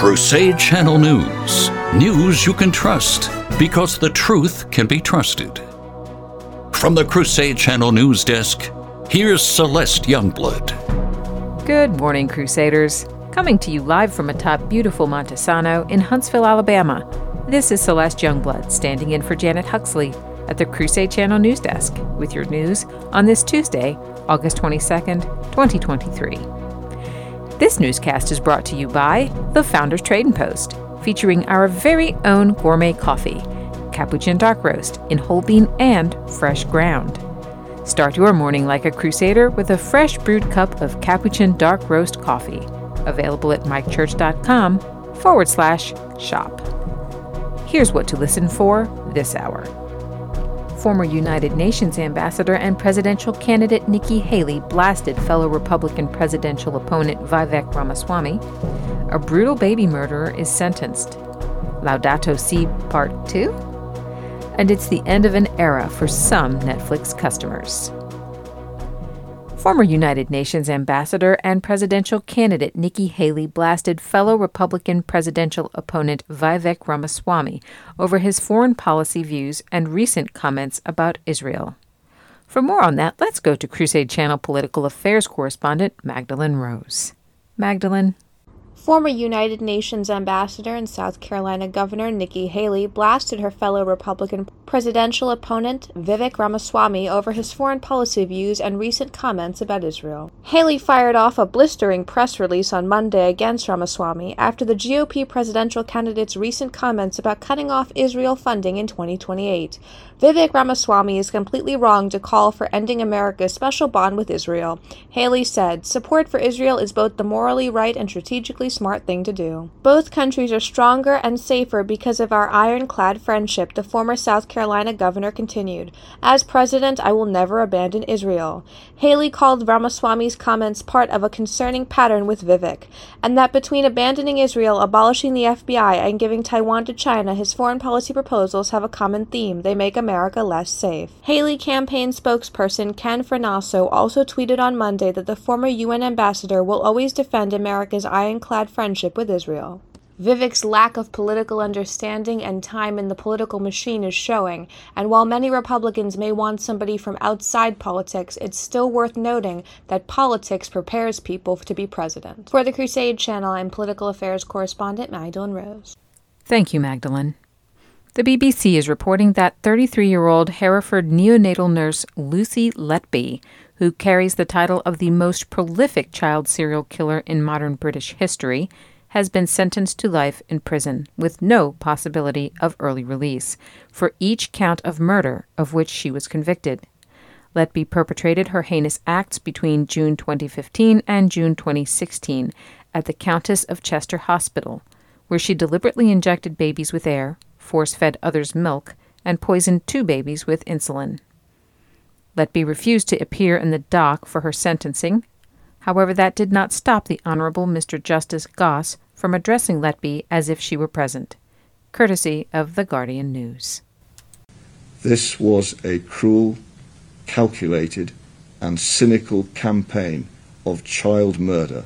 Crusade Channel News. News you can trust because the truth can be trusted. From the Crusade Channel News Desk, here's Celeste Youngblood. Good morning, Crusaders. Coming to you live from atop beautiful Montesano in Huntsville, Alabama. This is Celeste Youngblood standing in for Janet Huxley at the Crusade Channel News Desk with your news on this Tuesday, August 22nd, 2023. This newscast is brought to you by the Founders Trading Post, featuring our very own gourmet coffee, Capuchin Dark Roast in whole bean and fresh ground. Start your morning like a crusader with a fresh brewed cup of Capuchin Dark Roast coffee. Available at mikechurch.com forward slash shop. Here's what to listen for this hour. Former United Nations ambassador and presidential candidate Nikki Haley blasted fellow Republican presidential opponent Vivek Ramaswamy. A brutal baby murderer is sentenced. Laudato Si Part 2? And it's the end of an era for some Netflix customers. Former United Nations ambassador and presidential candidate Nikki Haley blasted fellow Republican presidential opponent Vivek Ramaswamy over his foreign policy views and recent comments about Israel. For more on that, let's go to Crusade Channel political affairs correspondent Magdalene Rose. Magdalene. Former United Nations ambassador and South Carolina Governor Nikki Haley blasted her fellow Republican presidential opponent Vivek Ramaswamy over his foreign policy views and recent comments about Israel. Haley fired off a blistering press release on Monday against Ramaswamy after the GOP presidential candidate's recent comments about cutting off Israel funding in 2028. Vivek Ramaswamy is completely wrong to call for ending America's special bond with Israel. Haley said, Support for Israel is both the morally right and strategically smart thing to do. Both countries are stronger and safer because of our ironclad friendship, the former South Carolina governor continued. As president, I will never abandon Israel. Haley called Ramaswamy's comments part of a concerning pattern with Vivek, and that between abandoning Israel, abolishing the FBI, and giving Taiwan to China, his foreign policy proposals have a common theme. They make America America less safe. Haley campaign spokesperson Ken Farnaso also tweeted on Monday that the former UN ambassador will always defend America's ironclad friendship with Israel. Vivek's lack of political understanding and time in the political machine is showing, and while many Republicans may want somebody from outside politics, it's still worth noting that politics prepares people to be president. For the Crusade Channel, I'm political affairs correspondent Magdalene Rose. Thank you, Magdalene. The BBC is reporting that 33 year old Hereford neonatal nurse Lucy Letby, who carries the title of the most prolific child serial killer in modern British history, has been sentenced to life in prison with no possibility of early release for each count of murder of which she was convicted. Letby perpetrated her heinous acts between June 2015 and June 2016 at the Countess of Chester Hospital, where she deliberately injected babies with air, force fed others milk, and poisoned two babies with insulin. Letby refused to appear in the dock for her sentencing. However, that did not stop the Honorable Mr. Justice Goss from addressing Letby as if she were present, courtesy of the Guardian News. This was a cruel, calculated, and cynical campaign of child murder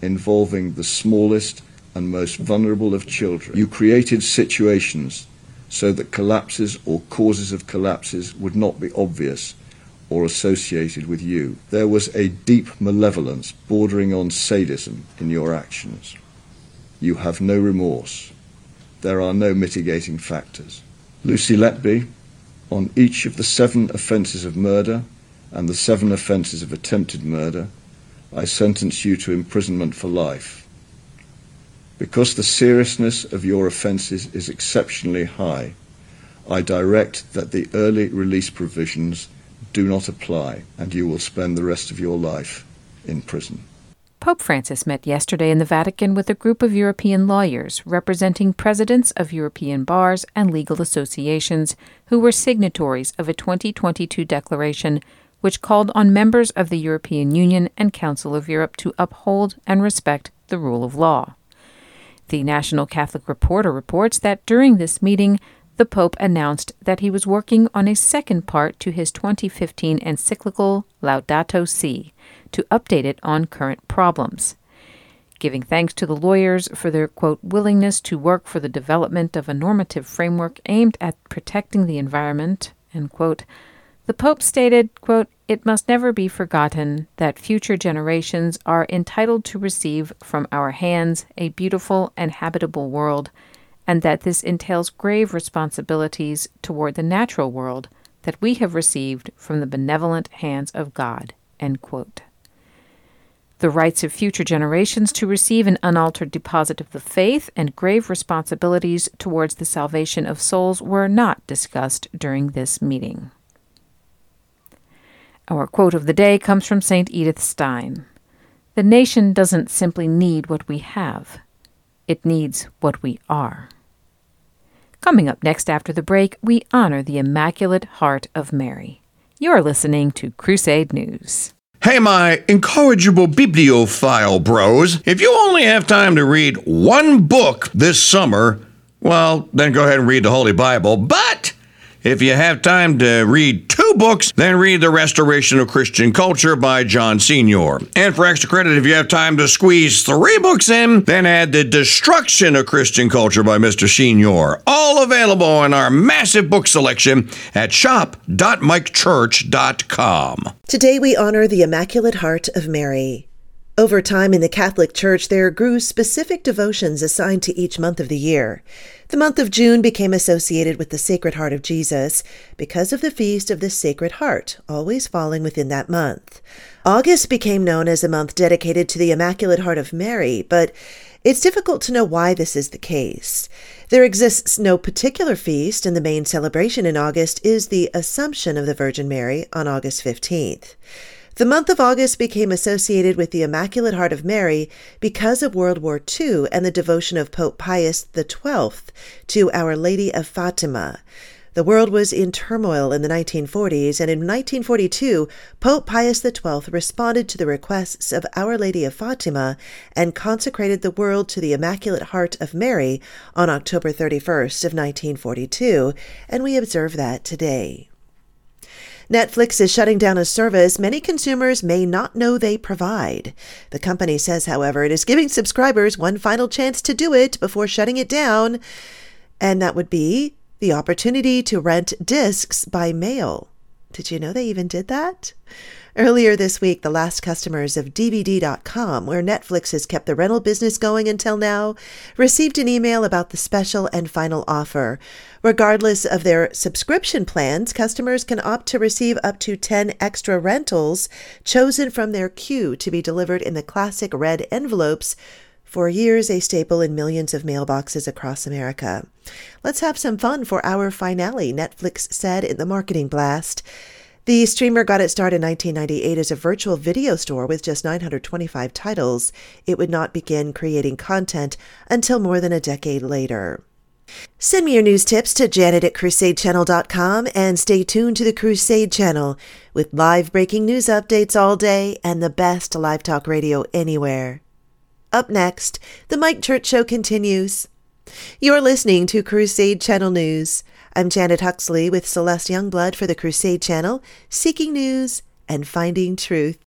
involving the smallest and most vulnerable of children. You created situations so that collapses or causes of collapses would not be obvious or associated with you. There was a deep malevolence bordering on sadism in your actions. You have no remorse. There are no mitigating factors. Lucy Letby, on each of the seven offences of murder and the seven offences of attempted murder, I sentence you to imprisonment for life because the seriousness of your offences is exceptionally high, I direct that the early release provisions do not apply and you will spend the rest of your life in prison. Pope Francis met yesterday in the Vatican with a group of European lawyers representing presidents of European bars and legal associations who were signatories of a 2022 declaration which called on members of the European Union and Council of Europe to uphold and respect the rule of law. The National Catholic Reporter reports that during this meeting, the Pope announced that he was working on a second part to his 2015 encyclical Laudato Si to update it on current problems. giving thanks to the lawyers for their, quote, willingness to work for the development of a normative framework aimed at protecting the environment, end quote, the Pope stated, quote, It must never be forgotten that future generations are entitled to receive from our hands a beautiful and habitable world, and that this entails grave responsibilities toward the natural world that we have received from the benevolent hands of God. The rights of future generations to receive an unaltered deposit of the faith and grave responsibilities towards the salvation of souls were not discussed during this meeting. Our quote of the day comes from St. Edith Stein The nation doesn't simply need what we have, it needs what we are. Coming up next after the break, we honor the Immaculate Heart of Mary. You're listening to Crusade News. Hey, my incorrigible bibliophile bros, if you only have time to read one book this summer, well, then go ahead and read the Holy Bible. But if you have time to read two books, then read The Restoration of Christian Culture by John Senior. And for extra credit, if you have time to squeeze three books in, then add The Destruction of Christian Culture by Mr. Senior. All available in our massive book selection at shop.mikechurch.com. Today we honor the Immaculate Heart of Mary. Over time in the Catholic Church, there grew specific devotions assigned to each month of the year. The month of June became associated with the Sacred Heart of Jesus because of the Feast of the Sacred Heart, always falling within that month. August became known as a month dedicated to the Immaculate Heart of Mary, but it's difficult to know why this is the case. There exists no particular feast, and the main celebration in August is the Assumption of the Virgin Mary on August 15th. The month of August became associated with the Immaculate Heart of Mary because of World War II and the devotion of Pope Pius XII to Our Lady of Fatima. The world was in turmoil in the 1940s, and in 1942, Pope Pius XII responded to the requests of Our Lady of Fatima and consecrated the world to the Immaculate Heart of Mary on October 31st of 1942, and we observe that today. Netflix is shutting down a service many consumers may not know they provide. The company says, however, it is giving subscribers one final chance to do it before shutting it down, and that would be the opportunity to rent discs by mail. Did you know they even did that? Earlier this week, the last customers of DVD.com, where Netflix has kept the rental business going until now, received an email about the special and final offer. Regardless of their subscription plans, customers can opt to receive up to 10 extra rentals chosen from their queue to be delivered in the classic red envelopes for years a staple in millions of mailboxes across America. Let's have some fun for our finale, Netflix said in the marketing blast. The streamer got its start in 1998 as a virtual video store with just 925 titles. It would not begin creating content until more than a decade later. Send me your news tips to janet at crusadechannel.com and stay tuned to the Crusade Channel with live breaking news updates all day and the best live talk radio anywhere. Up next, the Mike Church Show continues. You're listening to Crusade Channel News. I'm Janet Huxley with Celeste Youngblood for the Crusade Channel, seeking news and finding truth.